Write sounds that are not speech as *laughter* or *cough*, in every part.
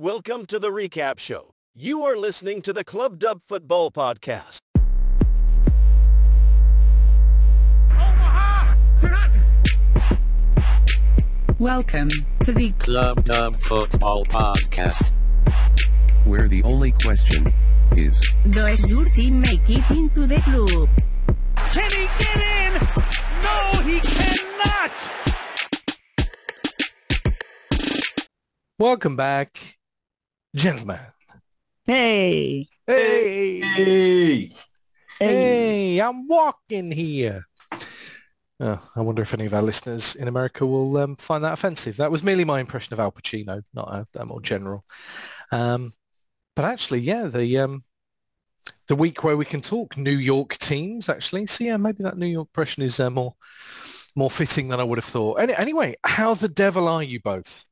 Welcome to the recap show. You are listening to the Club Dub Football Podcast. Welcome to the Club Dub Football Podcast. where the only question is Does your team make it into the club? Can he get in? No, he cannot! Welcome back, gentlemen. Hey, Hey, Hey! hey, I'm walking here. Oh, I wonder if any of our listeners in America will um, find that offensive. That was merely my impression of Al Pacino, not a, a more general. Um, but actually, yeah, the um, the week where we can talk New York teams, actually. So yeah, maybe that New York impression is uh, more more fitting than I would have thought. Any, anyway, how the devil are you both?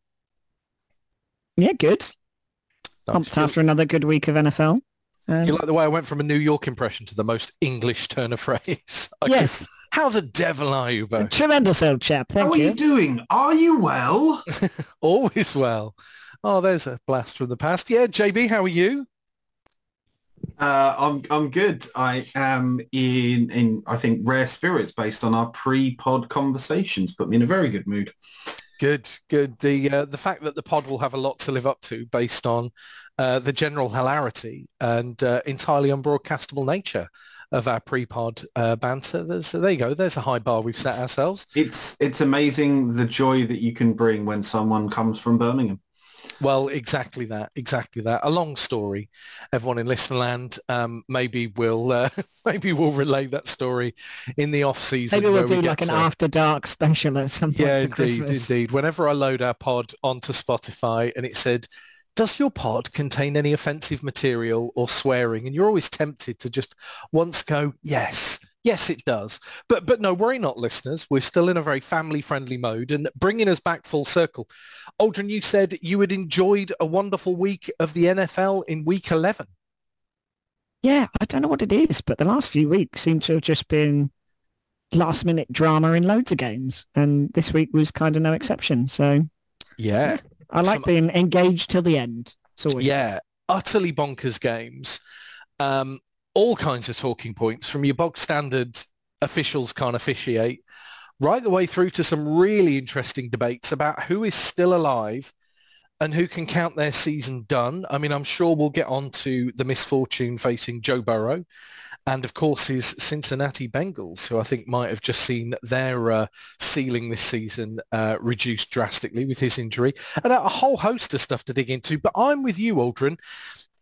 Yeah, good. Nice. Pumped after another good week of NFL. Um, You like the way I went from a New York impression to the most English turn of *laughs* phrase? I could- yes, How the devil are you a tremendous old chap. How Thank are you. you doing? Are you well? *laughs* Always well. Oh, there's a blast from the past. Yeah, JB, how are you? Uh, I'm I'm good. I am in in I think rare spirits based on our pre-pod conversations. Put me in a very good mood. Good, good. The uh, the fact that the pod will have a lot to live up to based on uh, the general hilarity and uh, entirely unbroadcastable nature of our pre-pod uh, banter. There's, there you go. There's a high bar we've set ourselves. It's it's amazing the joy that you can bring when someone comes from Birmingham. Well, exactly that, exactly that. A long story. Everyone in Listenerland, um, maybe we'll uh, *laughs* maybe we'll relay that story in the off season. Maybe we'll where we do like an to- after dark special at some point Yeah, indeed, Christmas. indeed. Whenever I load our pod onto Spotify and it said, does your pod contain any offensive material or swearing? And you're always tempted to just once go, yes, yes, it does. But but no, worry not, listeners. We're still in a very family-friendly mode and bringing us back full circle. Aldrin, you said you had enjoyed a wonderful week of the NFL in week 11. Yeah, I don't know what it is, but the last few weeks seem to have just been last minute drama in loads of games. And this week was kind of no exception. So Yeah. I like Some- being engaged till the end. It's always Yeah, utterly bonkers games. Um, all kinds of talking points from your bog standard officials can't officiate right the way through to some really interesting debates about who is still alive and who can count their season done. I mean, I'm sure we'll get on to the misfortune facing Joe Burrow and of course his Cincinnati Bengals, who I think might have just seen their uh, ceiling this season uh, reduced drastically with his injury, and a whole host of stuff to dig into. But I'm with you, Aldrin.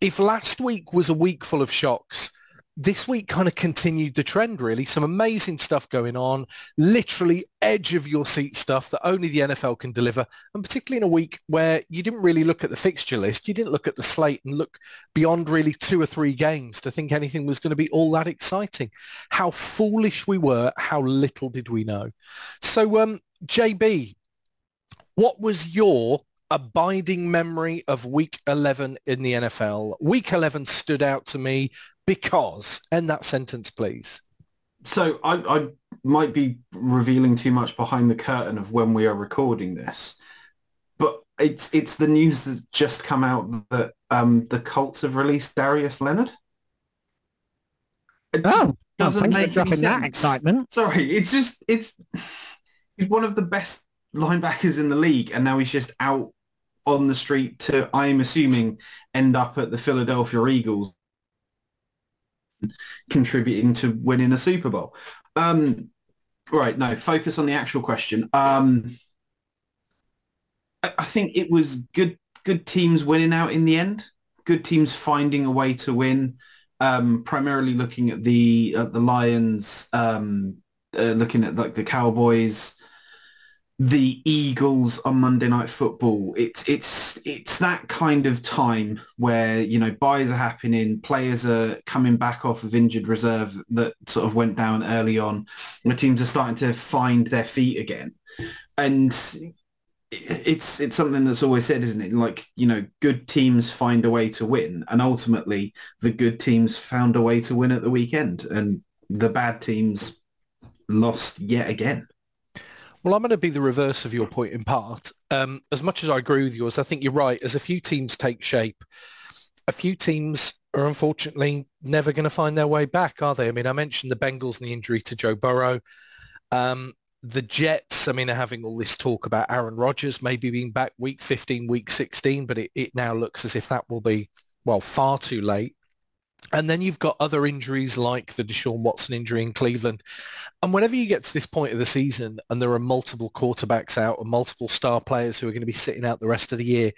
If last week was a week full of shocks, this week kind of continued the trend, really. Some amazing stuff going on, literally edge of your seat stuff that only the NFL can deliver. And particularly in a week where you didn't really look at the fixture list, you didn't look at the slate and look beyond really two or three games to think anything was going to be all that exciting. How foolish we were, how little did we know. So, um, JB, what was your abiding memory of week 11 in the NFL? Week 11 stood out to me because, end that sentence, please. So I, I might be revealing too much behind the curtain of when we are recording this, but it's it's the news that's just come out that um, the Colts have released Darius Leonard. It Oh, oh doesn't thank you make for dropping any that excitement. Sorry, it's just it's he's one of the best linebackers in the league, and now he's just out on the street to I'm assuming end up at the Philadelphia Eagles, contributing to winning a Super Bowl. Um, right, no, focus on the actual question. Um, I, think it was good good teams winning out in the end. Good teams finding a way to win. Um, primarily looking at the at the Lions, um, uh, looking at like the Cowboys, the Eagles on Monday Night Football. It's it's it's that kind of time where you know buys are happening, players are coming back off of injured reserve that sort of went down early on. The teams are starting to find their feet again, and it's it's something that's always said, isn't it? Like you know, good teams find a way to win, and ultimately the good teams found a way to win at the weekend, and the bad teams lost yet again. Well, I'm going to be the reverse of your point in part um, as much as I agree with yours, I think you're right. As a few teams take shape, a few teams are unfortunately never going to find their way back, are they? I mean, I mentioned the Bengals and the injury to Joe Burrow. Um, the Jets, I mean, are having all this talk about Aaron Rodgers maybe being back week 15, week 16, but it, it now looks as if that will be, well, far too late. And then you've got other injuries like the Deshaun Watson injury in Cleveland. And whenever you get to this point of the season and there are multiple quarterbacks out and multiple star players who are going to be sitting out the rest of the year,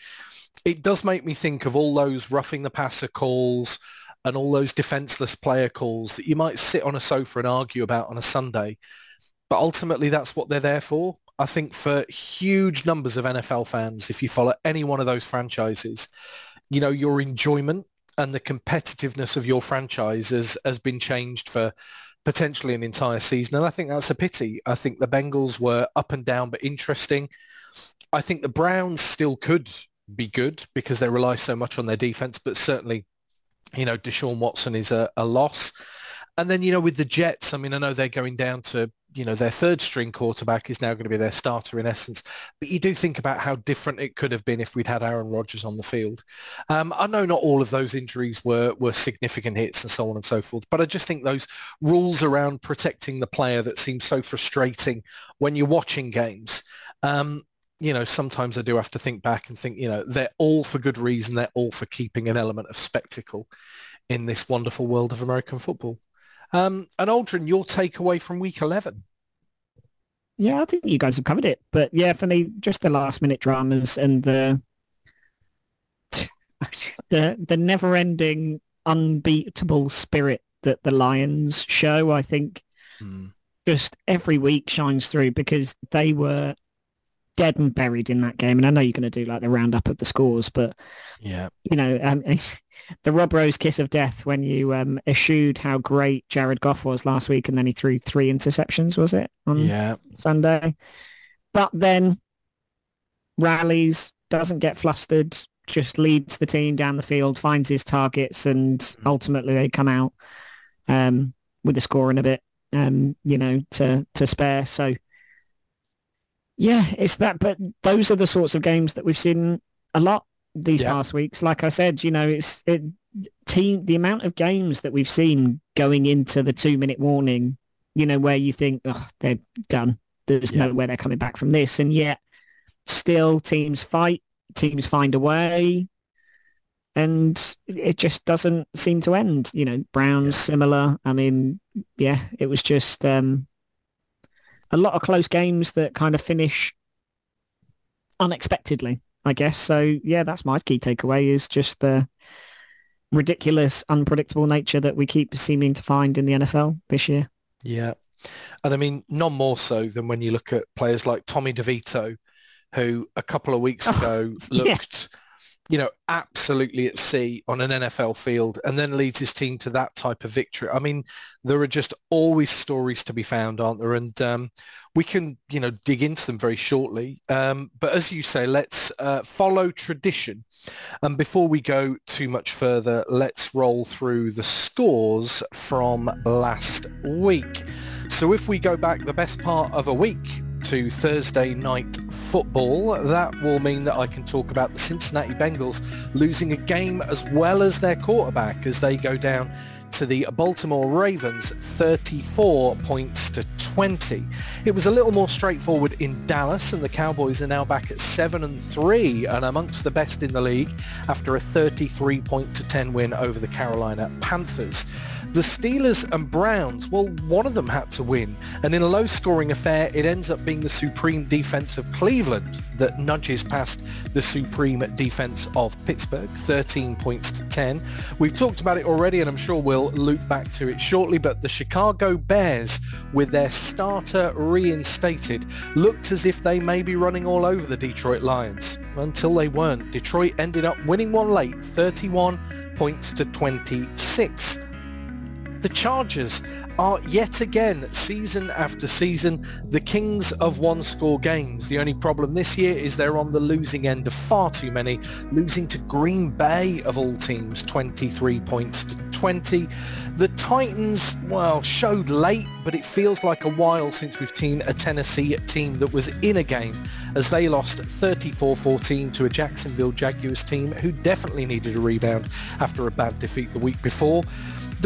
it does make me think of all those roughing the passer calls and all those defenseless player calls that you might sit on a sofa and argue about on a Sunday. But ultimately, that's what they're there for. I think for huge numbers of NFL fans, if you follow any one of those franchises, you know, your enjoyment and the competitiveness of your franchise has, has been changed for potentially an entire season. And I think that's a pity. I think the Bengals were up and down, but interesting. I think the Browns still could be good because they rely so much on their defense, but certainly, you know, Deshaun Watson is a, a loss. And then, you know, with the Jets, I mean, I know they're going down to you know, their third string quarterback is now going to be their starter in essence. But you do think about how different it could have been if we'd had Aaron Rodgers on the field. Um, I know not all of those injuries were, were significant hits and so on and so forth, but I just think those rules around protecting the player that seem so frustrating when you're watching games. Um, you know, sometimes I do have to think back and think, you know, they're all for good reason. They're all for keeping an element of spectacle in this wonderful world of American football. Um, and Aldrin, your takeaway from week 11? Yeah, I think you guys have covered it. But yeah, for me, just the last minute dramas and the *laughs* the the never ending unbeatable spirit that the Lions show, I think mm. just every week shines through because they were dead and buried in that game. And I know you're going to do like the roundup of the scores, but yeah, you know, um, *laughs* the Rob Rose kiss of death when you um, eschewed how great Jared Goff was last week, and then he threw three interceptions. Was it on yeah. Sunday? But then rallies, doesn't get flustered, just leads the team down the field, finds his targets, and mm. ultimately they come out um, with the score in a bit, um, you know, to to spare. So yeah, it's that. But those are the sorts of games that we've seen a lot these yeah. past weeks. Like I said, you know, it's it, team the amount of games that we've seen going into the two minute warning. You know, where you think, oh, they're done. There's yeah. no way they're coming back from this, and yet still teams fight, teams find a way, and it just doesn't seem to end. You know, Browns yeah. similar. I mean, yeah, it was just um, a lot of close games that kind of finish unexpectedly, I guess. So yeah, that's my key takeaway is just the ridiculous, unpredictable nature that we keep seeming to find in the NFL this year. Yeah. And I mean, none more so than when you look at players like Tommy DeVito, who a couple of weeks oh, ago *laughs* oh, looked yeah you know, absolutely at sea on an NFL field and then leads his team to that type of victory. I mean, there are just always stories to be found, aren't there? And um, we can, you know, dig into them very shortly. Um, but as you say, let's uh, follow tradition. And before we go too much further, let's roll through the scores from last week. So if we go back the best part of a week, to Thursday night football. That will mean that I can talk about the Cincinnati Bengals losing a game as well as their quarterback as they go down to the Baltimore Ravens 34 points to 20. It was a little more straightforward in Dallas and the Cowboys are now back at 7 and 3 and amongst the best in the league after a 33 point to 10 win over the Carolina Panthers. The Steelers and Browns, well, one of them had to win. And in a low-scoring affair, it ends up being the supreme defense of Cleveland that nudges past the supreme defense of Pittsburgh, 13 points to 10. We've talked about it already, and I'm sure we'll loop back to it shortly, but the Chicago Bears, with their starter reinstated, looked as if they may be running all over the Detroit Lions. Until they weren't. Detroit ended up winning one late, 31 points to 26 the Chargers are yet again, season after season, the kings of one-score games. The only problem this year is they're on the losing end of far too many, losing to Green Bay of all teams, 23 points to 20. The Titans, well, showed late, but it feels like a while since we've seen a Tennessee team that was in a game as they lost 34-14 to a Jacksonville Jaguars team who definitely needed a rebound after a bad defeat the week before.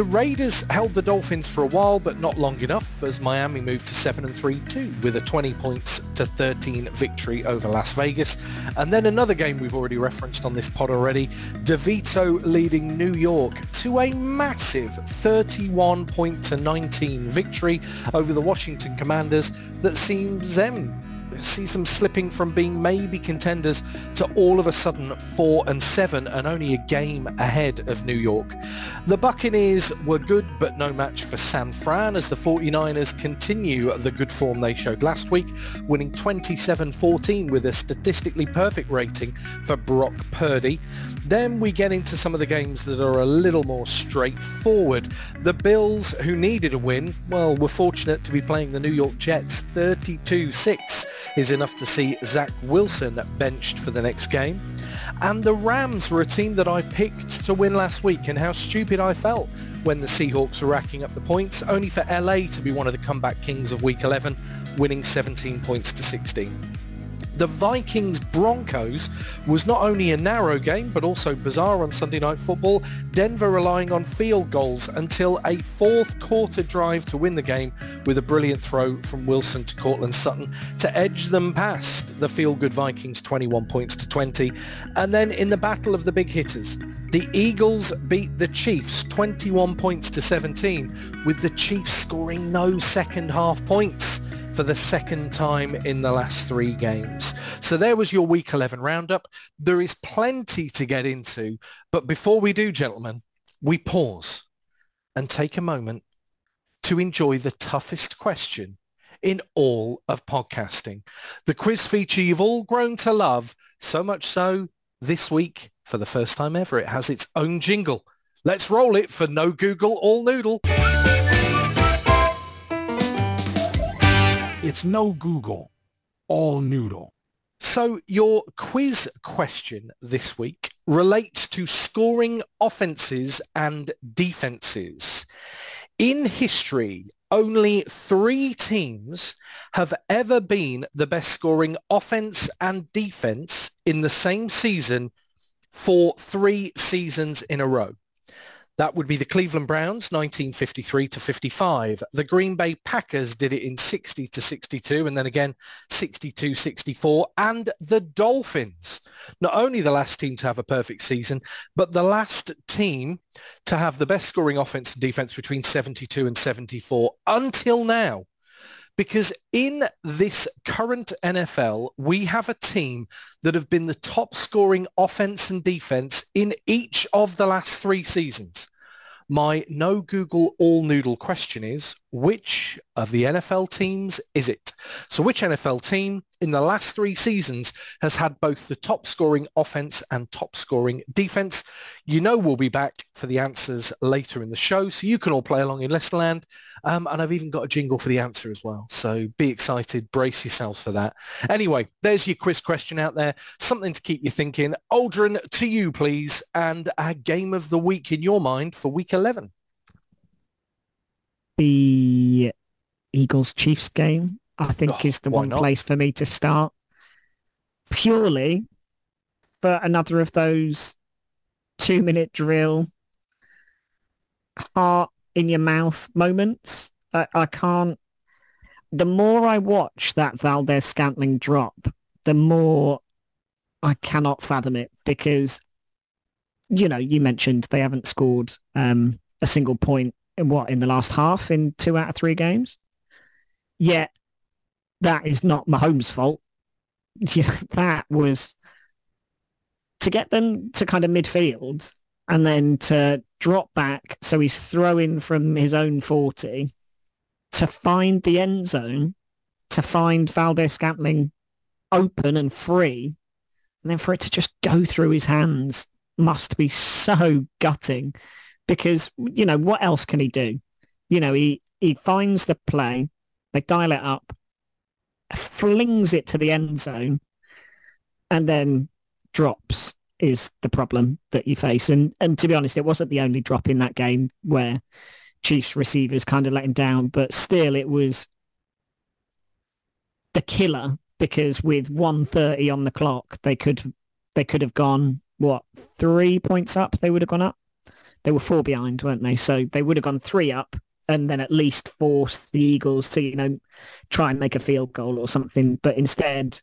The Raiders held the Dolphins for a while, but not long enough as Miami moved to 7 and 3 too, with a 20 points to 13 victory over Las Vegas. And then another game we've already referenced on this pod already, DeVito leading New York to a massive 31 point to 19 victory over the Washington Commanders that seems them sees them slipping from being maybe contenders to all of a sudden four and seven and only a game ahead of New York. The Buccaneers were good but no match for San Fran as the 49ers continue the good form they showed last week, winning 27-14 with a statistically perfect rating for Brock Purdy. Then we get into some of the games that are a little more straightforward. The Bills, who needed a win, well, were fortunate to be playing the New York Jets 32-6 is enough to see Zach Wilson benched for the next game. And the Rams were a team that I picked to win last week and how stupid I felt when the Seahawks were racking up the points, only for LA to be one of the comeback kings of week 11, winning 17 points to 16 the Vikings Broncos was not only a narrow game but also bizarre on Sunday Night Football. Denver relying on field goals until a fourth quarter drive to win the game with a brilliant throw from Wilson to Courtland Sutton to edge them past the feel-good Vikings 21 points to 20. And then in the battle of the big hitters, the Eagles beat the Chiefs 21 points to 17 with the Chiefs scoring no second half points for the second time in the last three games. So there was your Week 11 roundup. There is plenty to get into, but before we do, gentlemen, we pause and take a moment to enjoy the toughest question in all of podcasting. The quiz feature you've all grown to love, so much so this week, for the first time ever, it has its own jingle. Let's roll it for No Google All Noodle. It's no Google, all noodle. So your quiz question this week relates to scoring offenses and defenses. In history, only three teams have ever been the best scoring offense and defense in the same season for three seasons in a row. That would be the Cleveland Browns, 1953 to 55. The Green Bay Packers did it in 60 to 62 and then again 62 64. And the Dolphins, not only the last team to have a perfect season, but the last team to have the best scoring offense and defense between 72 and 74 until now. Because in this current NFL, we have a team that have been the top scoring offense and defense in each of the last three seasons. My no Google all noodle question is, which of the NFL teams is it? So which NFL team in the last three seasons has had both the top scoring offense and top scoring defense? You know we'll be back for the answers later in the show, so you can all play along in Listerland. Um, and I've even got a jingle for the answer as well. So be excited, brace yourselves for that. Anyway, there's your quiz question out there. Something to keep you thinking. Aldrin, to you, please, and a game of the week in your mind for week 11 the Eagles Chiefs game, I think Oh, is the one not? place for me to start. Purely for another of those two minute drill, heart in your mouth moments. I, I can't. The more I watch that Valdes-Scantling drop, the more I cannot fathom it because, you know, you mentioned they haven't scored um, a single point in what in the last half in two out of three games. Yet that is not Mahomes' fault. *laughs* That was to get them to kind of midfield and then to drop back. So he's throwing from his own 40 to find the end zone, to find Valdes-Scantling open and free, and then for it to just go through his hands must be so gutting because, you know, what else can he do? You know, he, he finds the play, they dial it up, flings it to the end zone, and then drops. is the problem that you face. And and to be honest, it wasn't the only drop in that game where Chiefs receivers kind of let him down, but still it was the killer because with 130 on the clock, they could they could have gone what three points up. They would have gone up. They were four behind, weren't they? So they would have gone three up and then at least force the Eagles to you know try and make a field goal or something. But instead,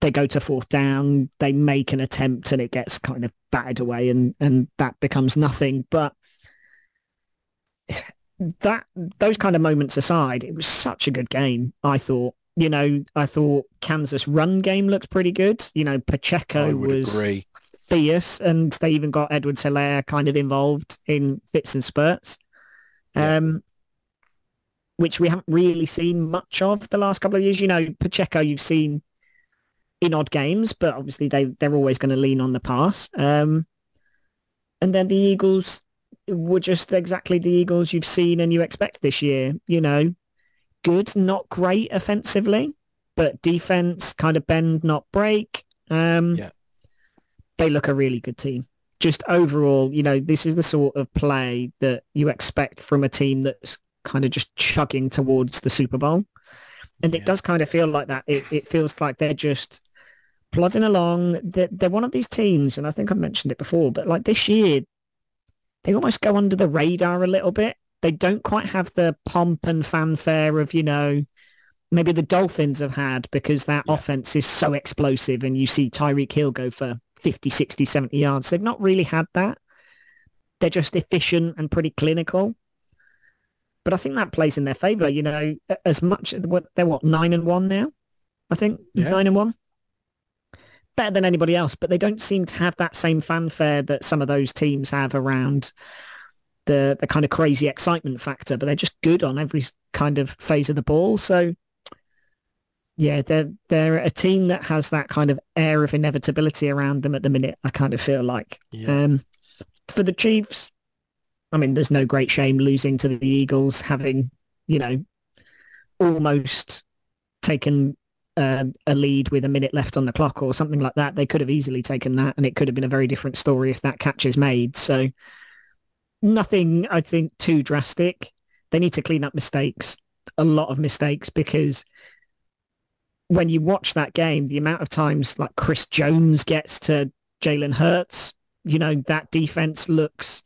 they go to fourth down, they make an attempt, and it gets kind of batted away, and and that becomes nothing. But that those kind of moments aside, it was such a good game. I thought. You know, I thought Kansas run game looked pretty good. You know, Pacheco was agree. fierce, and they even got Edward Helaire kind of involved in fits and spurts. Um, which we haven't really seen much of the last couple of years. You know, Pacheco you've seen in odd games, but obviously they they're always going to lean on the pass. Um, and then the Eagles were just exactly the Eagles you've seen and you expect this year. You know, good, not great offensively, but defense kind of bend, not break. Um, Yeah. They look a really good team. Just overall, you know, this is the sort of play that you expect from a team that's kind of just chugging towards the Super Bowl. And it Yeah. does kind of feel like that. It, it feels like they're just plodding along. They're, they're one of these teams, and I think I've mentioned it before, but like this year, they almost go under the radar a little bit. They don't quite have the pomp and fanfare of, you know, maybe the Dolphins have had because that Yeah. offense is so explosive and you see Tyreek Hill go for 50, 60, 70 yards. They've not really had that. They're just efficient and pretty clinical. But I think that plays in their favor, you know, as much, what they're what, nine and one now? I think Yeah. nine and one. Better than anybody else, but they don't seem to have that same fanfare that some of those teams have around the the kind of crazy excitement factor. But they're just good on every kind of phase of the ball. So yeah, they're they're a team that has that kind of air of inevitability around them at the minute. I kind of feel like. Yeah. Um, for the Chiefs, I mean, there's no great shame losing to the Eagles, having you know almost taken uh, a lead with a minute left on the clock or something like that. They could have easily taken that, and it could have been a very different story if that catch is made. So nothing, I think, too drastic. They need to clean up mistakes, a lot of mistakes, because when you watch that game, the amount of times like Chris Jones gets to Jalen Hurts, you know, that defense looks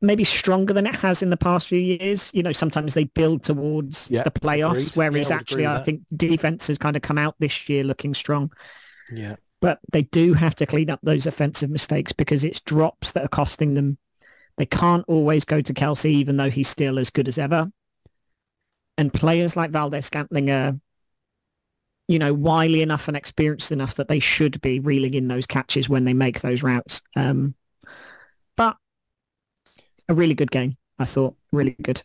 maybe stronger than it has in the past few years. You know, sometimes they build towards Yeah, the playoffs, agreed. whereas Yeah, I actually I think defense has kind of come out this year looking strong. Yeah. But they do have to clean up those offensive mistakes because it's drops that are costing them. They can't always go to Kelce, even though he's still as good as ever. And players like Valdes-Scantling are, you know, wily enough and experienced enough that they should be reeling in those catches when they make those routes. Um, but a really good game, I thought. Really good.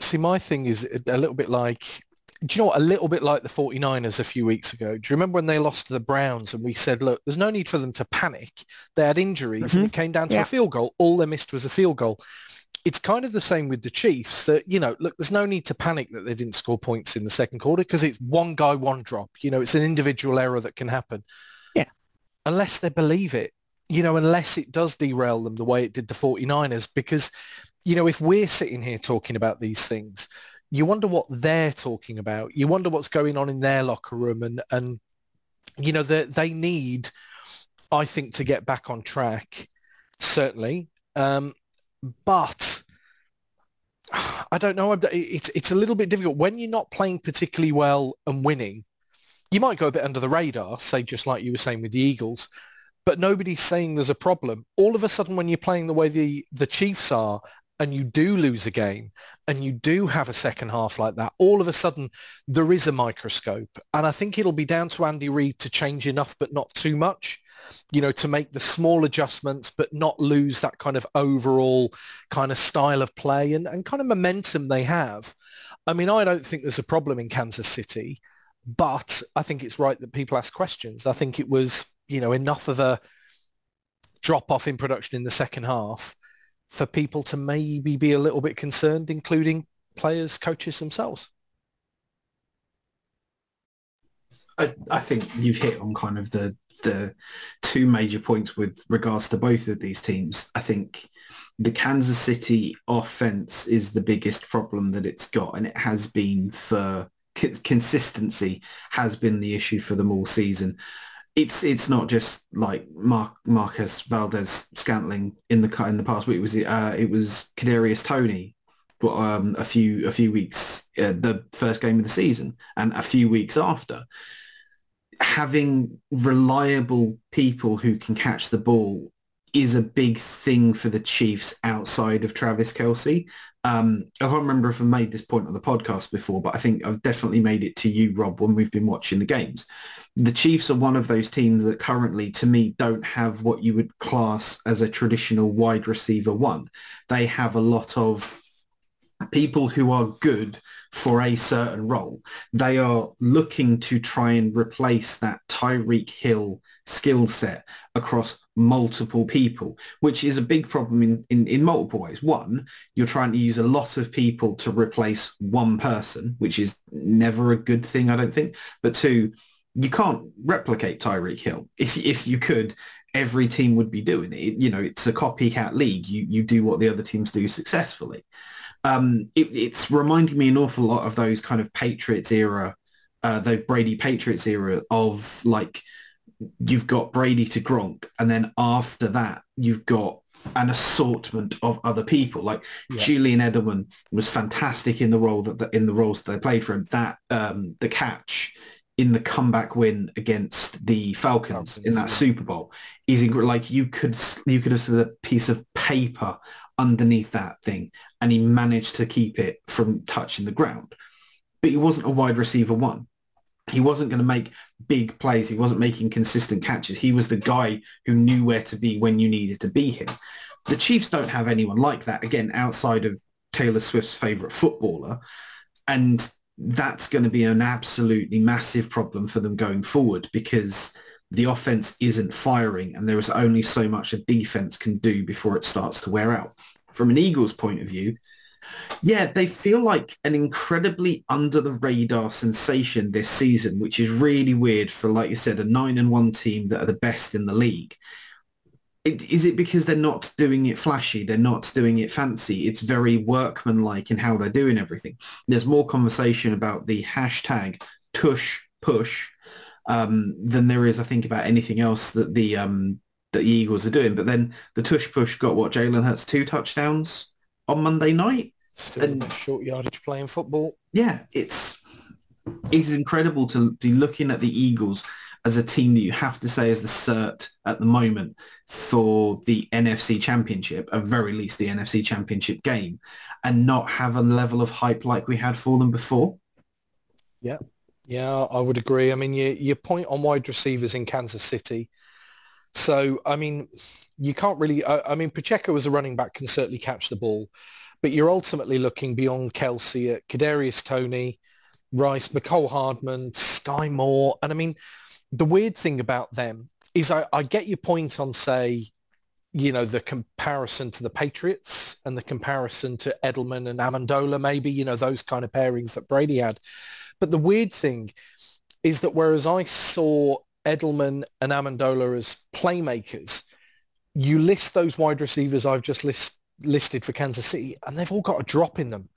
See, my thing is a little bit like, do you know what? A little bit like the 49ers a few weeks ago. Do you remember when they lost to the Browns and we said, look, there's no need for them to panic. They had injuries and Mhm. it came down to Yeah. a field goal. All they missed was a field goal. It's kind of the same with the Chiefs that, you know, look, there's no need to panic that they didn't score points in the second quarter because it's one guy, one drop. You know, it's an individual error that can happen. Yeah. Unless they believe it, you know, unless it does derail them the way it did the 49ers because, you know, if we're sitting here talking about these things, you wonder what they're talking about. You wonder what's going on in their locker room and, and you know, they, they need, I think, to get back on track, certainly. Um, but I don't know. It's, it's a little bit difficult. When you're not playing particularly well and winning, you might go a bit under the radar, say just like you were saying with the Eagles, but nobody's saying there's a problem. All of a sudden, when you're playing the way the, the Chiefs are and you do lose a game and you do have a second half like that, all of a sudden there is a microscope. And I think it'll be down to Andy Reid to change enough, but not too much, you know, to make the small adjustments, but not lose that kind of overall kind of style of play and, and kind of momentum they have. I mean, I don't think there's a problem in Kansas City, but I think it's right that people ask questions. I think it was, you know, enough of a drop off in production in the second half for people to maybe be a little bit concerned, including players, coaches themselves. I, I think you've hit on kind of the the two major points with regards to both of these teams. I think the Kansas City offense is the biggest problem that it's got, and it has been for consistency has been the issue for them all season. It's it's not just like Mark, Marcus Valdes-Scantling in the in the past week. It was uh, it was Kadarius Toney, but um, a few a few weeks uh, the first game of the season, and a few weeks after. Having reliable people who can catch the ball is a big thing for the Chiefs outside of Travis Kelce. Um, I can't remember if I made this point on the podcast before, but I think I've definitely made it to you, Rob, when we've been watching the games. The Chiefs are one of those teams that currently, to me, don't have what you would class as a traditional wide receiver one. They have a lot of people who are good for a certain role. They are looking to try and replace that Tyreek Hill skill set across multiple people, which is a big problem in, in, in multiple ways. One, you're trying to use a lot of people to replace one person, which is never a good thing, I don't think. But two, you can't replicate Tyreek Hill. If, if you could, every team would be doing it. You know, it's a copycat league. You, you do what the other teams do successfully. Um, it, it's reminding me an awful lot of those kind of Patriots era, uh, the Brady Patriots era of like you've got Brady to Gronk, and then after that you've got an assortment of other people. Like yeah. Julian Edelman was fantastic in the role that the, in the roles that they played for him. That um, the catch in the comeback win against the Falcons, Falcons in that yeah. Super Bowl is like you could you could have said a piece of paper underneath that thing, and he managed to keep it from touching the ground. But he wasn't a wide receiver one he wasn't going to make big plays. He wasn't making consistent catches. He was the guy who knew where to be when you needed to be him. The Chiefs don't have anyone like that, again, outside of Taylor Swift's favorite footballer. And that's going to be an absolutely massive problem for them going forward because the offense isn't firing and there is only so much a defense can do before it starts to wear out. From an Eagles point of view, yeah, they feel like an incredibly under the radar sensation this season, which is really weird for, like you said, a nine and one team that are the best in the league. It, is it because they're not doing it flashy? They're not doing it fancy. It's very workmanlike in how they're doing everything. There's more conversation about the hashtag tush push um, than there is, I think, about anything else that the um, that the Eagles are doing. But then the tush push got what Jalen Hurts two touchdowns on Monday night. Still and, short yardage playing football. Yeah, it's it's incredible to be looking at the Eagles as a team that you have to say is the cert at the moment for the NFC Championship, at very least the NFC Championship game, and not have a level of hype like we had for them before. Yeah, yeah, I would agree. I mean, you, your point on wide receivers in Kansas City. So, I mean, you can't really, I, I mean, Pacheco as a running back can certainly catch the ball. But you're ultimately looking beyond Kelce at Kadarius Toney, Rice, Mecole Hardman, Skyy Moore. And I mean, the weird thing about them is I, I get your point on, say, you know, the comparison to the Patriots and the comparison to Edelman and Amendola, maybe, you know, those kind of pairings that Brady had. But the weird thing is that whereas I saw Edelman and Amendola as playmakers, you list those wide receivers I've just list, listed for Kansas City, and they've all got a drop in them.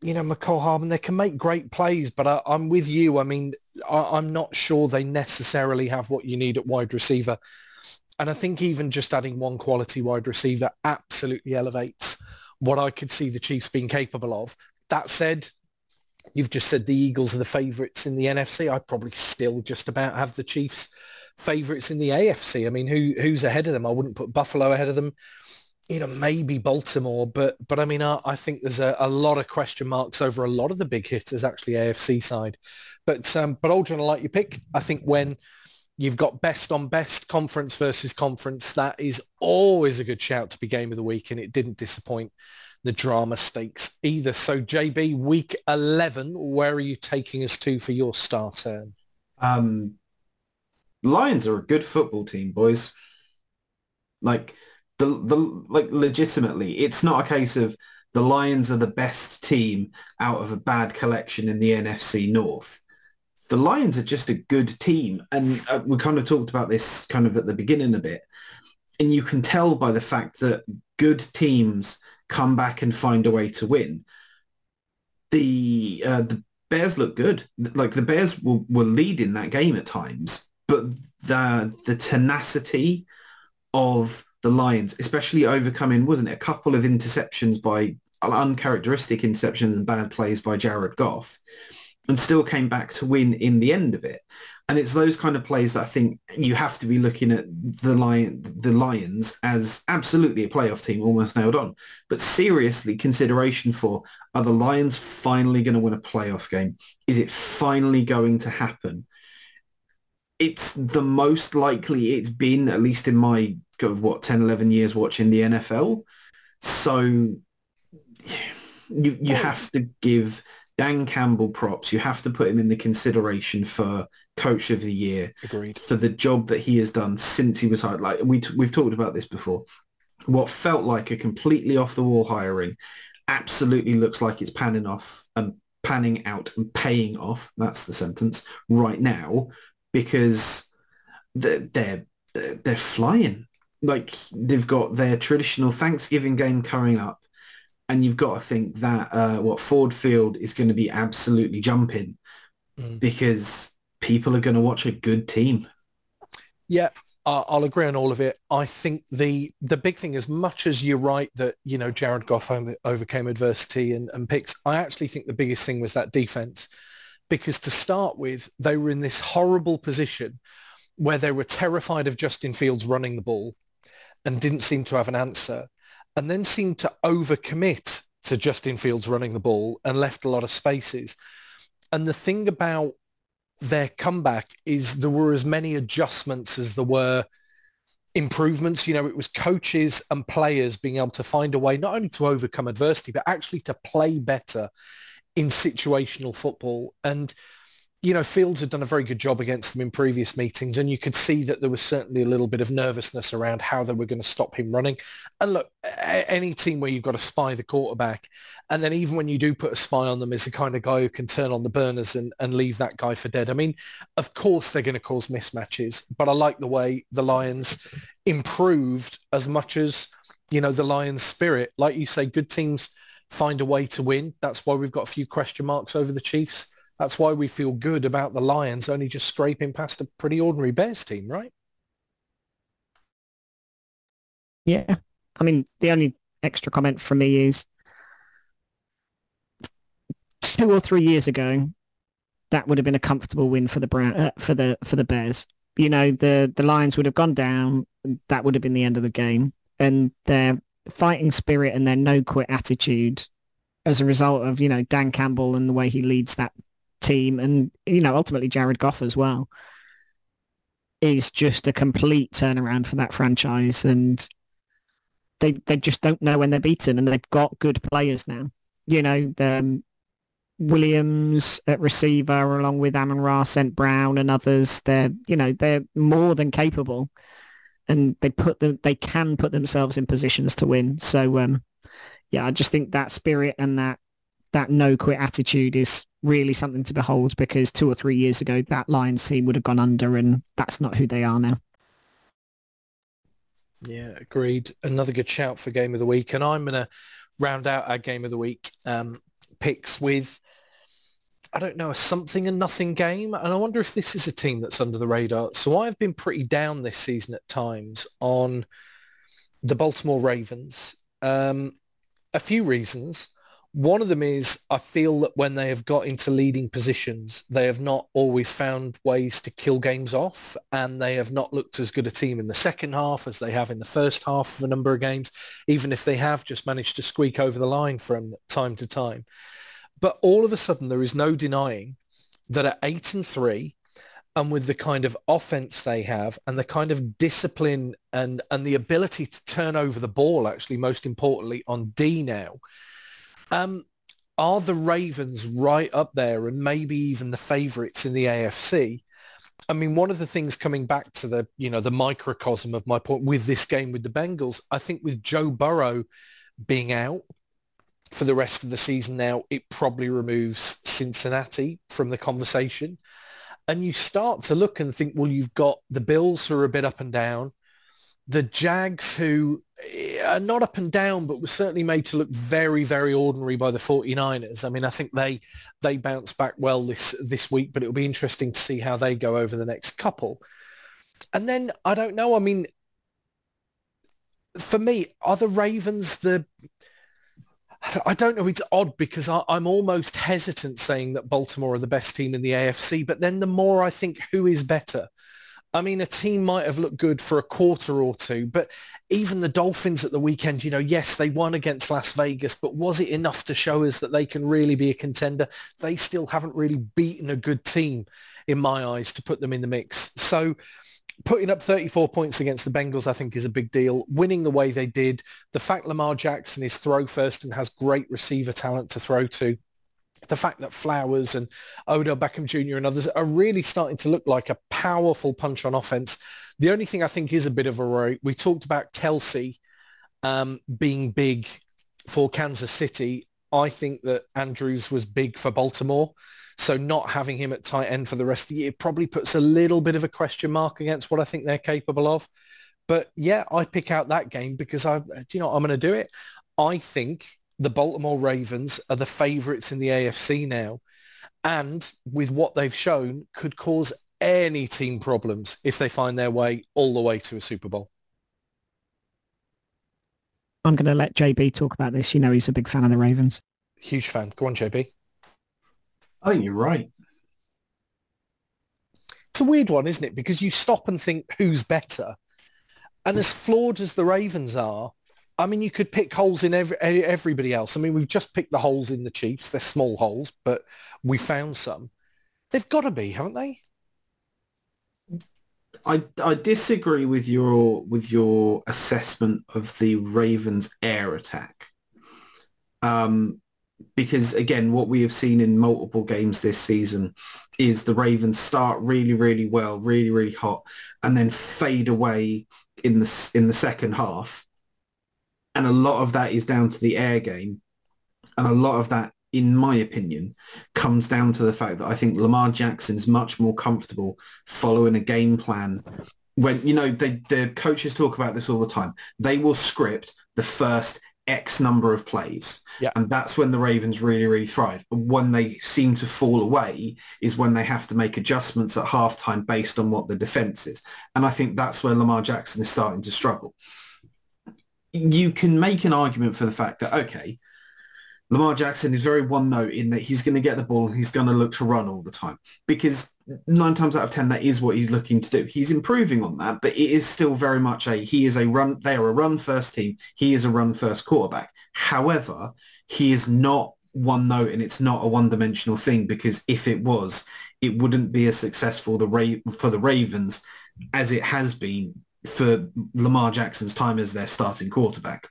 You know, Mecole Hardman, they can make great plays, but I, am with you. I mean, I, am not sure they necessarily have what you need at wide receiver. And I think even just adding one quality wide receiver absolutely elevates what I could see the Chiefs being capable of. That said, you've just said the Eagles are the favourites in the NFC. I probably still just about have the Chiefs favourites in the AFC. I mean, who who's ahead of them? I wouldn't put Buffalo ahead of them you know, maybe Baltimore, but but I mean, I, I think there's a, a, lot of question marks over a lot of the big hitters, actually AFC side. But um, but Aldrin, I like your pick. I think when you've got best on best conference versus conference, that is always a good shout to be game of the week, and it didn't disappoint the drama stakes either. So JB, week eleven, where are you taking us to for your star turn? Um, Lions are a good football team, boys. Like the the like legitimately, it's not a case of the Lions are the best team out of a bad collection in the NFC North. the Lions are just a good team. And uh, we kind of talked about this kind of at the beginning a bit. And you can tell by the fact that good teams come back and find a way to win. The uh, the Bears look good. Like the Bears were, were leading that game at times, but the the tenacity of the Lions, especially overcoming, wasn't it, a couple of interceptions by uncharacteristic interceptions and bad plays by Jared Goff, and still came back to win in the end of it. And it's those kind of plays that I think you have to be looking at the lion, the Lions as absolutely a playoff team, almost nailed on. But seriously, consideration for are the Lions finally going to win a playoff game? Is it finally going to happen? It's the most likely it's been, at least in my what 10, 11 years watching the NFL. So you you have to give Dan Campbell props. You have to put him in the consideration for coach of the year. Agreed. For the job that he has done since he was hired. Like we we've talked about this before. What felt like a completely off the wall hiring absolutely looks like it's panning off and panning out and paying off. That's the sentence right now because they're they're, they're flying. Like they've got their traditional Thanksgiving game coming up and you've got to think that uh, what Ford Field is going to be absolutely jumping mm. because people are going to watch a good team. Yeah, I'll agree on all of it. I think the the big thing, as much as you're right that you know Jared Goff overcame adversity and, and picks, I actually think the biggest thing was that defense, because to start with, they were in this horrible position where they were terrified of Justin Fields running the ball and didn't seem to have an answer and then seemed to overcommit to Justin Fields running the ball and left a lot of spaces. And the thing about their comeback is there were as many adjustments as there were improvements. You know, it was coaches and players being able to find a way not only to overcome adversity, but actually to play better in situational football. And you know, Fields had done a very good job against them in previous meetings, and you could see that there was certainly a little bit of nervousness around how they were going to stop him running. And look, any team where you've got to spy the quarterback, and then even when you do put a spy on them, is the kind of guy who can turn on the burners and, and leave that guy for dead. I mean, of course they're going to cause mismatches, but I like the way the Lions improved as much as, you know, the Lions spirit. Like you say, good teams find a way to win. That's why we've got a few question marks over the Chiefs that's why we feel good about the Lions only just scraping past a pretty ordinary Bears team, right? Yeah. I mean, the only extra comment from me is two or three years ago, that would have been a comfortable win for the Brown, uh, for the for the Bears. You know, the the Lions would have gone down. That would have been the end of the game, and their fighting spirit and their no quit attitude, as a result of you know Dan Campbell and the way he leads that team and, you know, ultimately Jared Goff as well, is just a complete turnaround for that franchise. And they they just don't know when they're beaten and they've got good players now. You know, the, um, Williams at receiver along with Amon-Ra St. Brown and others, they're, you know, they're more than capable and they put them, they can put themselves in positions to win. So, um, yeah, I just think that spirit and that, that no quit attitude is really something to behold because two or three years ago that Lions team would have gone under and that's not who they are now. Yeah, agreed. Another good shout for game of the week. And I'm going to round out our game of the week um, picks with, I don't know, a something and nothing game. And I wonder if this is a team that's under the radar. So I've been pretty down this season at times on the Baltimore Ravens. Um, a few reasons. One of them is I feel that when they have got into leading positions, they have not always found ways to kill games off and they have not looked as good a team in the second half as they have in the first half of a number of games, even if they have just managed to squeak over the line from time to time. But all of a sudden, there is no denying that at eight and three, and with the kind of offense they have and the kind of discipline and, and the ability to turn over the ball, actually, most importantly, on D now, um, are the Ravens right up there and maybe even the favourites in the AFC? I mean, one of the things coming back to the, you know, the microcosm of my point with this game with the Bengals, I think with Joe Burrow being out for the rest of the season now, it probably removes Cincinnati from the conversation. And you start to look and think, well, you've got the Bills who are a bit up and down, the Jags who eh, are not up and down, but were certainly made to look very, very ordinary by the 49ers. I mean, I think they they bounce back well this this week, but it'll be interesting to see how they go over the next couple. And then I don't know. I mean, for me, are the Ravens the I don't know. It's odd because I, am almost hesitant saying that Baltimore are the best team in the AFC, but then the more I think who is better. I mean, a team might have looked good for a quarter or two, but even the Dolphins at the weekend, you know, yes, they won against Las Vegas, but was it enough to show us that they can really be a contender? They still haven't really beaten a good team in my eyes to put them in the mix. So putting up 34 points against the Bengals, I think, is a big deal. Winning the way they did, the fact Lamar Jackson is throw first and has great receiver talent to throw to, the fact that Flowers and Odell Beckham Jr. and others are really starting to look like a powerful punch on offense. The only thing I think is a bit of a worry, we talked about Kelce um, being big for Kansas City. I think that Andrews was big for Baltimore. So not having him at tight end for the rest of the year probably puts a little bit of a question mark against what I think they're capable of. But yeah, I pick out that game because I, you know, I'm going to do it. I think the Baltimore Ravens are the favourites in the AFC now. And with what they've shown could cause any team problems if they find their way all the way to a Super Bowl. I'm going to let JB talk about this. You know, he's a big fan of the Ravens. Huge fan. Go on, JB. I think you're right. It's a weird one, isn't it? Because you stop and think who's better. And as flawed as the Ravens are, I mean, you could pick holes in every, everybody else. I mean, we've just picked the holes in the Chiefs. They're small holes, but we found some. They've got to be, haven't they? I, I disagree with your with your assessment of the Ravens' air attack. Um, because again, what we have seen in multiple games this season is the Ravens start really, really well, really, really hot, and then fade away in the in the second half. And a lot of that is down to the air game, and a lot of that, in my opinion, comes down to the fact that I think Lamar Jackson is much more comfortable following a game plan. When you know they, the coaches talk about this all the time, they will script the first X number of plays. Yeah. And that's when the Ravens really, really thrive. But when they seem to fall away is when they have to make adjustments at halftime based on what the defense is. And I think that's where Lamar Jackson is starting to struggle. You can make an argument for the fact that, okay, Lamar Jackson is very one note in that he's going to get the ball and he's going to look to run all the time because nine times out of ten that is what he's looking to do. He's improving on that, but it is still very much a he is a run. They are a run first team. He is a run first quarterback. However, he is not one note and it's not a one dimensional thing because if it was, it wouldn't be as successful the Ra- for the Ravens as it has been for Lamar Jackson's time as their starting quarterback.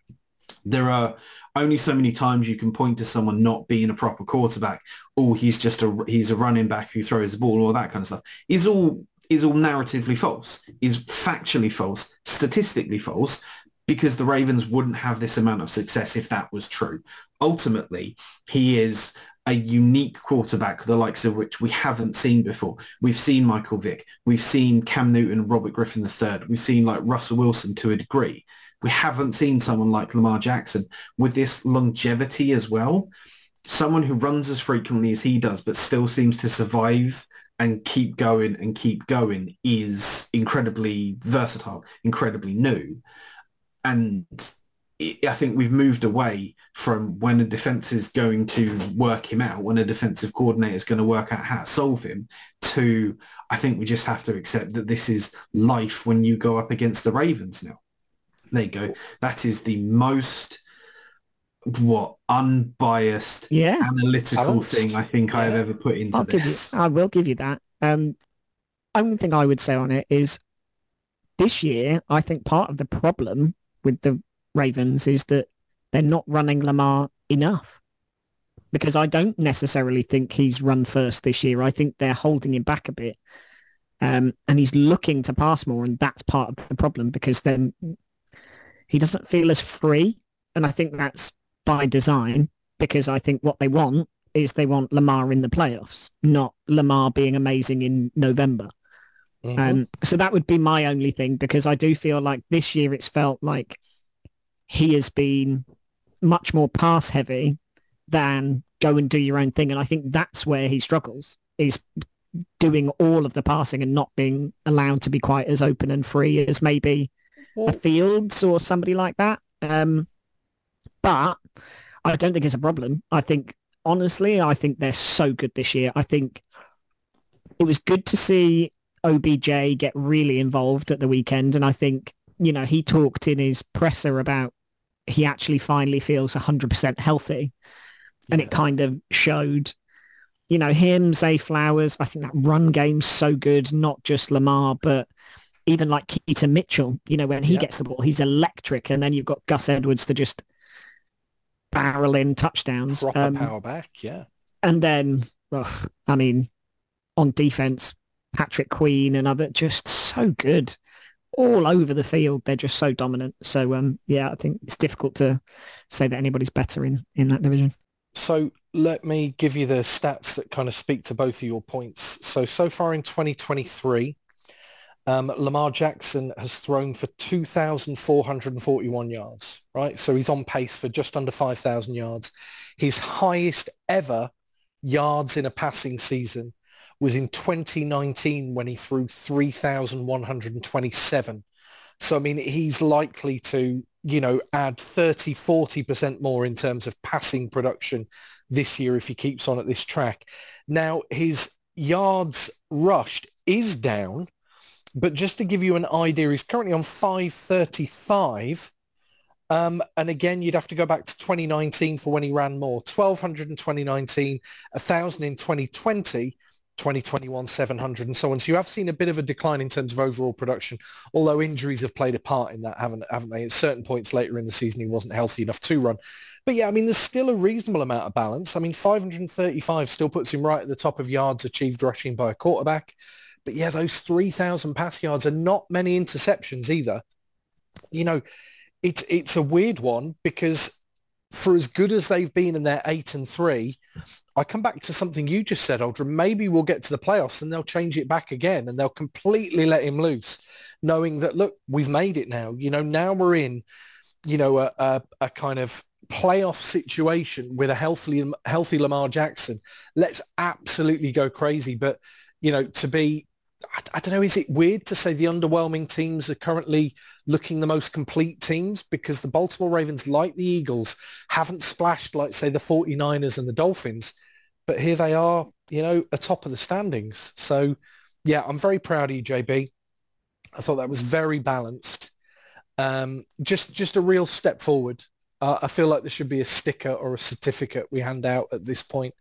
There are only so many times you can point to someone not being a proper quarterback. Oh, he's just a he's a running back who throws the ball, all that kind of stuff. Is all is all narratively false. Is factually false, statistically false, because the Ravens wouldn't have this amount of success if that was true. Ultimately, he is a unique quarterback, the likes of which we haven't seen before. We've seen Michael Vick. We've seen Cam Newton, Robert Griffin III. We've seen like Russell Wilson to a degree. We haven't seen someone like Lamar Jackson with this longevity as well. Someone who runs as frequently as he does, but still seems to survive and keep going and keep going is incredibly versatile, incredibly new. And I think we've moved away from when a defense is going to work him out, when a defensive coordinator is going to work out how to solve him, to I think we just have to accept that this is life when you go up against the Ravens now. There you go. That is the most what unbiased, yeah. analytical Balanced. thing I think yeah. I've ever put into I'll this. You, I will give you that. Um, only thing I would say on it is this year, I think part of the problem with the Ravens is that they're not running Lamar enough. Because I don't necessarily think he's run first this year. I think they're holding him back a bit. Um, and he's looking to pass more, and that's part of the problem because then he doesn't feel as free. And I think that's by design because I think what they want is they want Lamar in the playoffs, not Lamar being amazing in November. Mhm. Um, so that would be my only thing because I do feel like this year it's felt like he has been much more pass heavy than go and do your own thing. And I think that's where he struggles is doing all of the passing and not being allowed to be quite as open and free as maybe a Fields or somebody like that. Um, but I don't think it's a problem. I think, honestly, I think they're so good this year. I think it was good to see OBJ get really involved at the weekend. And I think, you know, he talked in his presser about he actually finally feels 100% healthy. And it kind of showed, you know, him, Zay Flowers. I think that run game's so good, not just Lamar, but even like Keaton Mitchell, you know, when he Yeah. gets the ball, he's electric. And then you've got Gus Edwards to just barrel in touchdowns. Proper Um, power back, yeah. and then, ugh, I mean, on defense, Patrick Queen and other just so good all over the field. They're just so dominant. So, um, yeah, I think it's difficult to say that anybody's better in, in that division. So let me give you the stats that kind of speak to both of your points. So, so far in 2023, um, Lamar Jackson has thrown for 2,441 yards, right? So he's on pace for just under 5,000 yards. His highest ever yards in a passing season was in 2019 when he threw 3,127. So, I mean, he's likely to, you know, add 30, 40% more in terms of passing production this year if he keeps on at this track. Now, his yards rushed is down, but just to give you an idea, he's currently on 535. Um, and again, you'd have to go back to 2019 for when he ran more. 1,200 in 2019, 1,000 in 2020, 2021, 700 and so on. So you have seen a bit of a decline in terms of overall production, although injuries have played a part in that, haven't, haven't they? At certain points later in the season, he wasn't healthy enough to run. But yeah, I mean, there's still a reasonable amount of balance. I mean, 535 still puts him right at the top of yards achieved rushing by a quarterback. But yeah, those 3,000 pass yards are not many interceptions either. You know, it's it's a weird one because for as good as they've been in their eight and three, I come back to something you just said, Aldrin. Maybe we'll get to the playoffs and they'll change it back again and they'll completely let him loose, knowing that look, we've made it now. You know, now we're in, you know, a, a, a kind of playoff situation with a healthy healthy Lamar Jackson. Let's absolutely go crazy. But you know, to be I, I don't know, is it weird to say the underwhelming teams are currently looking the most complete teams because the Baltimore Ravens, like the Eagles, haven't splashed like, say, the 49ers and the Dolphins. But here they are, you know, atop of the standings. So, yeah, I'm very proud of you, JB. I thought that was very balanced. Um, just, just a real step forward. Uh, I feel like there should be a sticker or a certificate we hand out at this point.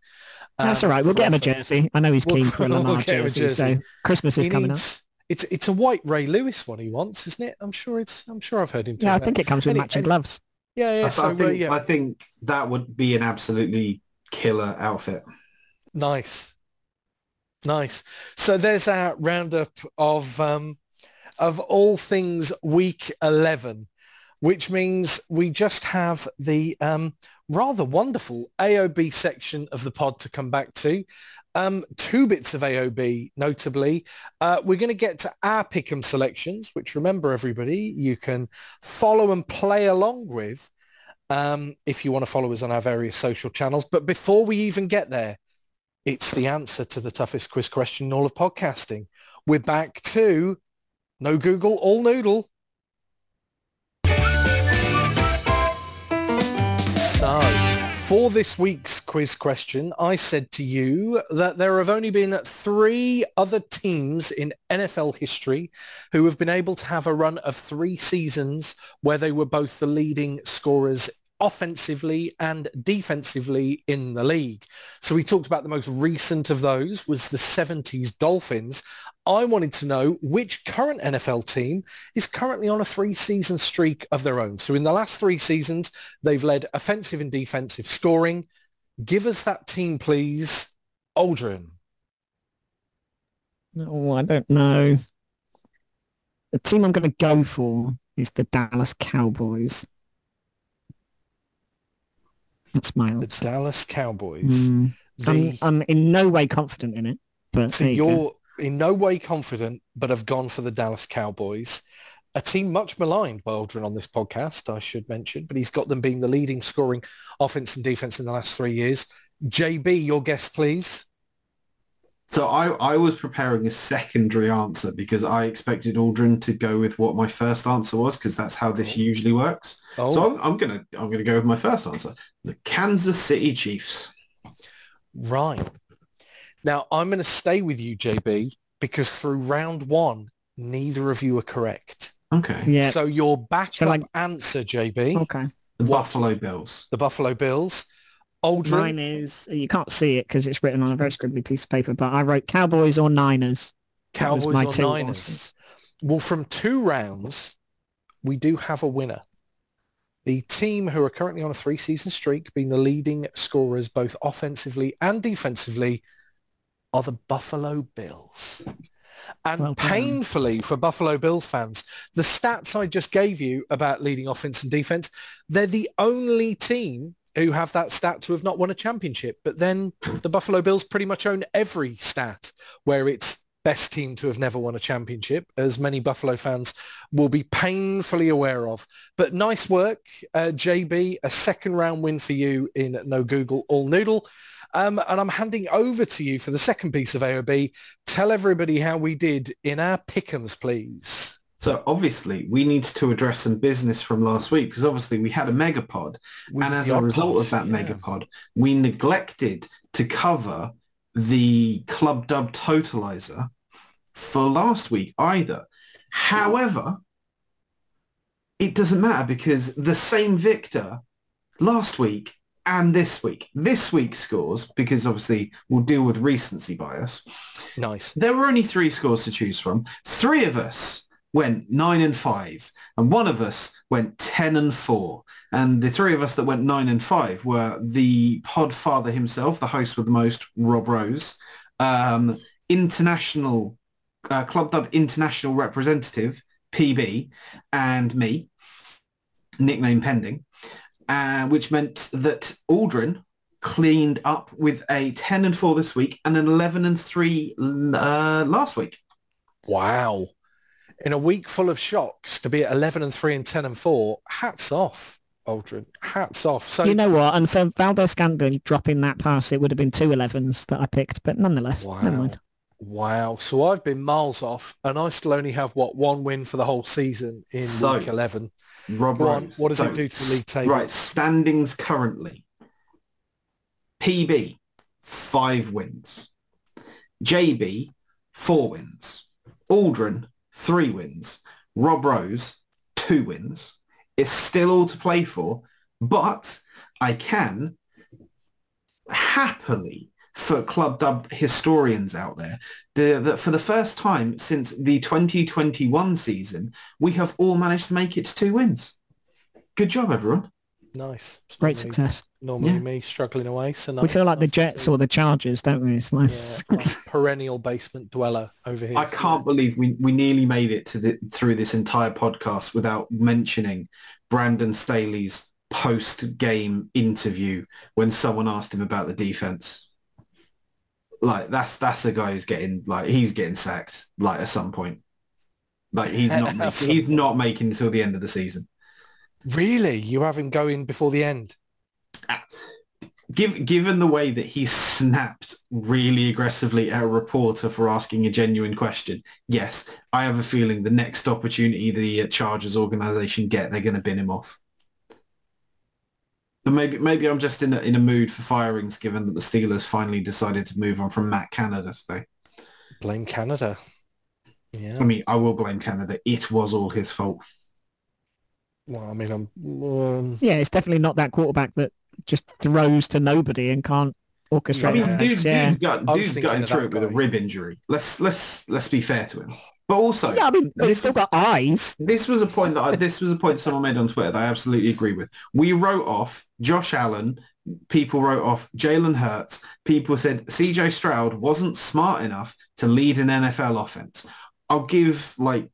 That's um, all right. We'll for get him a jersey. I know he's We'll- keen *laughs* for a we'll Lamar a jersey, jersey. so Christmas is He coming up. It's it's a white Ray Lewis one he wants, isn't it? I'm sure it's. I'm sure I've heard him. Yeah, I talk think about it comes with Any- matching any- gloves. Yeah, yeah. I, So I uh, think, yeah, I think that would be an absolutely killer outfit. nice, nice. So there's our roundup of um, of all things week eleven, which means we just have the um, rather wonderful AOB section of the pod to come back to. Um, two bits of AOB, notably. Uh, we're going to get to our pick'em selections, which remember everybody, you can follow and play along with um, if you want to follow us on our various social channels. But before we even get there, it's the answer to the toughest quiz question in all of podcasting. We're back to no Google, all noodle. So, for this week's quiz question, I said to you that there have only been three other teams in NFL history who have been able to have a run of three seasons where they were both the leading scorers offensively and defensively in the league. So we talked about the most recent of those was the 70s Dolphins. I wanted to know which current NFL team is currently on a three-season streak of their own. So in the last three seasons, they've led offensive and defensive scoring. Give us that team, please. Aldrin. Oh, I don't know. The team I'm going to go for is the Dallas Cowboys. That's my The. Dallas Cowboys. Mm, The, I'm, I'm in no way confident in it, but so you you're in no way confident, but have gone for the Dallas Cowboys, a team much maligned by Aldrin on this podcast, I should mention, but he's got them being the leading scoring offense and defense in the last three years. JB, your guess, please. So I, I was preparing a secondary answer because I expected Aldrin to go with what my first answer was because that's how this oh. usually works. Oh, So I'm, I'm gonna I'm gonna go with my first answer. The Kansas City Chiefs. right. Now, I'm going to stay with you, JB, because through round one, neither of you are correct. Okay. Yeah. So your backup I- answer, JB, Okay. The What? Buffalo Bills. the Buffalo Bills. Aldrin, Mine is, you can't see it because it's written on a very scribbly piece of paper, but I wrote Cowboys or Niners. Cowboys or Niners. Well, from two rounds, we do have a winner. The team who are currently on a three-season streak, being the leading scorers both offensively and defensively, are the Buffalo Bills. And Well painfully for Buffalo Bills fans, the stats I just gave you about leading offense and defense, they're the only team who have that stat to have not won a championship. But then *clears throat* the Buffalo Bills pretty much own every stat where it's best team to have never won a championship, as many Buffalo fans will be painfully aware of. But nice work, uh, JB. A second round win for you in No Google All Noodle. Um, and I'm handing over to you for the second piece of AOB. Tell everybody how we did in our pick'ems, please. So obviously we need to address some business from last week because obviously we had a megapod With and as a result of that yeah. megapod, we neglected to cover the club dub totalizer for last week either. However, it doesn't matter because the same victor last week and this week. This week's scores, because obviously we'll deal with recency bias. Nice. There were only three scores to choose from. Three of us went nine and five, and one of us went ten and four. And the three of us that went nine and five were the pod father himself, the host with the most, Rob Rose, um, international uh, club dub international representative PB, and me, nickname pending, uh, which meant that Aldrin cleaned up with a 10 and 4 this week and an 11 and 3 uh, last week. Wow. In a week full of shocks to be at 11 and 3 and 10 and 4, hats off, Aldrin. Hats off. So You know what? And for Valdes-Scantling dropping that pass, it would have been two 11s that I picked, but nonetheless, never mind. Wow. So I've been miles off and I still only have, what, one win for the whole season in So, week 11. Rob Go on, Rose. what does So, it do to the league table? Right, standings currently. PB, five wins. JB, four wins. Aldrin, three wins. Rob Rose, two wins. It's still all to play for, but I can happily, for club dub historians out there, the, the, for the first time since the 2021 season, we have all managed to make it to two wins. Good job, everyone. Nice. It's Great normally- success. Normally Yeah. me struggling away. So we feel like the nice to Jets or the Chargers, don't we? It's like, Yeah, perennial basement dweller over here. I can't believe we, we nearly made it to the, through this entire podcast without mentioning Brandon Staley's post-game interview when someone asked him about the defense. Like that's that's a guy who's getting like he's getting sacked like at some point. Like he's not *laughs* making, he's not making until the end of the season. Really? You have him going before the end? Give, given the way that he snapped really aggressively at a reporter for asking a genuine question, yes, I have a feeling the next opportunity the uh, Chargers organization get, they're going to bin him off. But maybe maybe I'm just in a, in a mood for firings, given that the Steelers finally decided to move on from Matt Canada today. Blame Canada. Yeah. I mean, I will blame Canada. It was all his fault. Well, I mean, I'm. Um, yeah, it's definitely not that quarterback that just throws to nobody and can't orchestrate I mean, offense. dude, yeah. dude's got dude's thinking gotten through it with a rib injury. Let's let's let's be fair to him. But also, yeah, I mean, they've still was- got eyes. This was a point that I, this was a point someone made on Twitter that I absolutely agree with. We wrote off Josh Allen. People wrote off Jalen Hurts. People said CJ Stroud wasn't smart enough to lead an NFL offense. I'll give like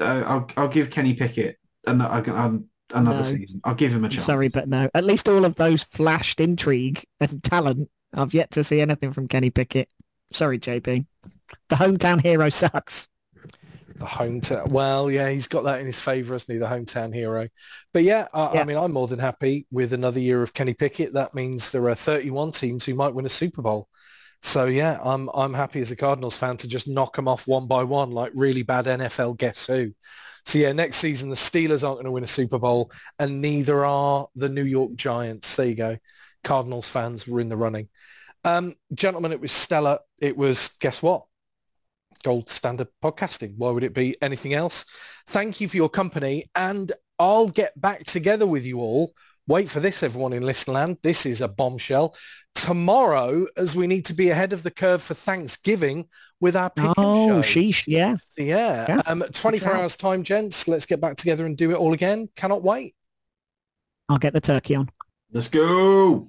uh, I'll I'll give Kenny Pickett an, an, another No. season. I'll give him a I'm chance. sorry, but no. At least all of those flashed intrigue and talent I've yet to see anything from Kenny Pickett. Sorry, JP. The hometown hero sucks. The hometown. Well, yeah, he's got that in his favour, hasn't he? The hometown hero. But yeah, I, Yeah. I mean, I'm more than happy with another year of Kenny Pickett. That means there are 31 teams who might win a Super Bowl. So yeah, I'm I'm happy as a Cardinals fan to just knock them off one by one, like really bad NFL Guess Who. So yeah, next season the Steelers aren't going to win a Super Bowl, and neither are the New York Giants. There you go. Cardinals fans were in the running. Um, gentlemen, it was stellar. It was guess what? gold standard podcasting. Why would it be anything else? Thank you for your company and I'll get back together with you all. Wait for this, everyone in Listenland. This is a bombshell. Tomorrow, as we need to be ahead of the curve for Thanksgiving with our pick Oh, and show. sheesh, yeah. Yeah. Yeah. Um, 24 hours time, gents. Let's get back together and do it all again. Cannot wait. I'll get the turkey on. Let's go.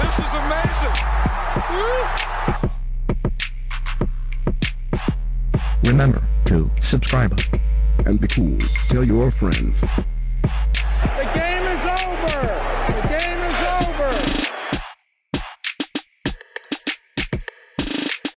This is amazing. Remember to subscribe. And be cool. Tell your friends. The game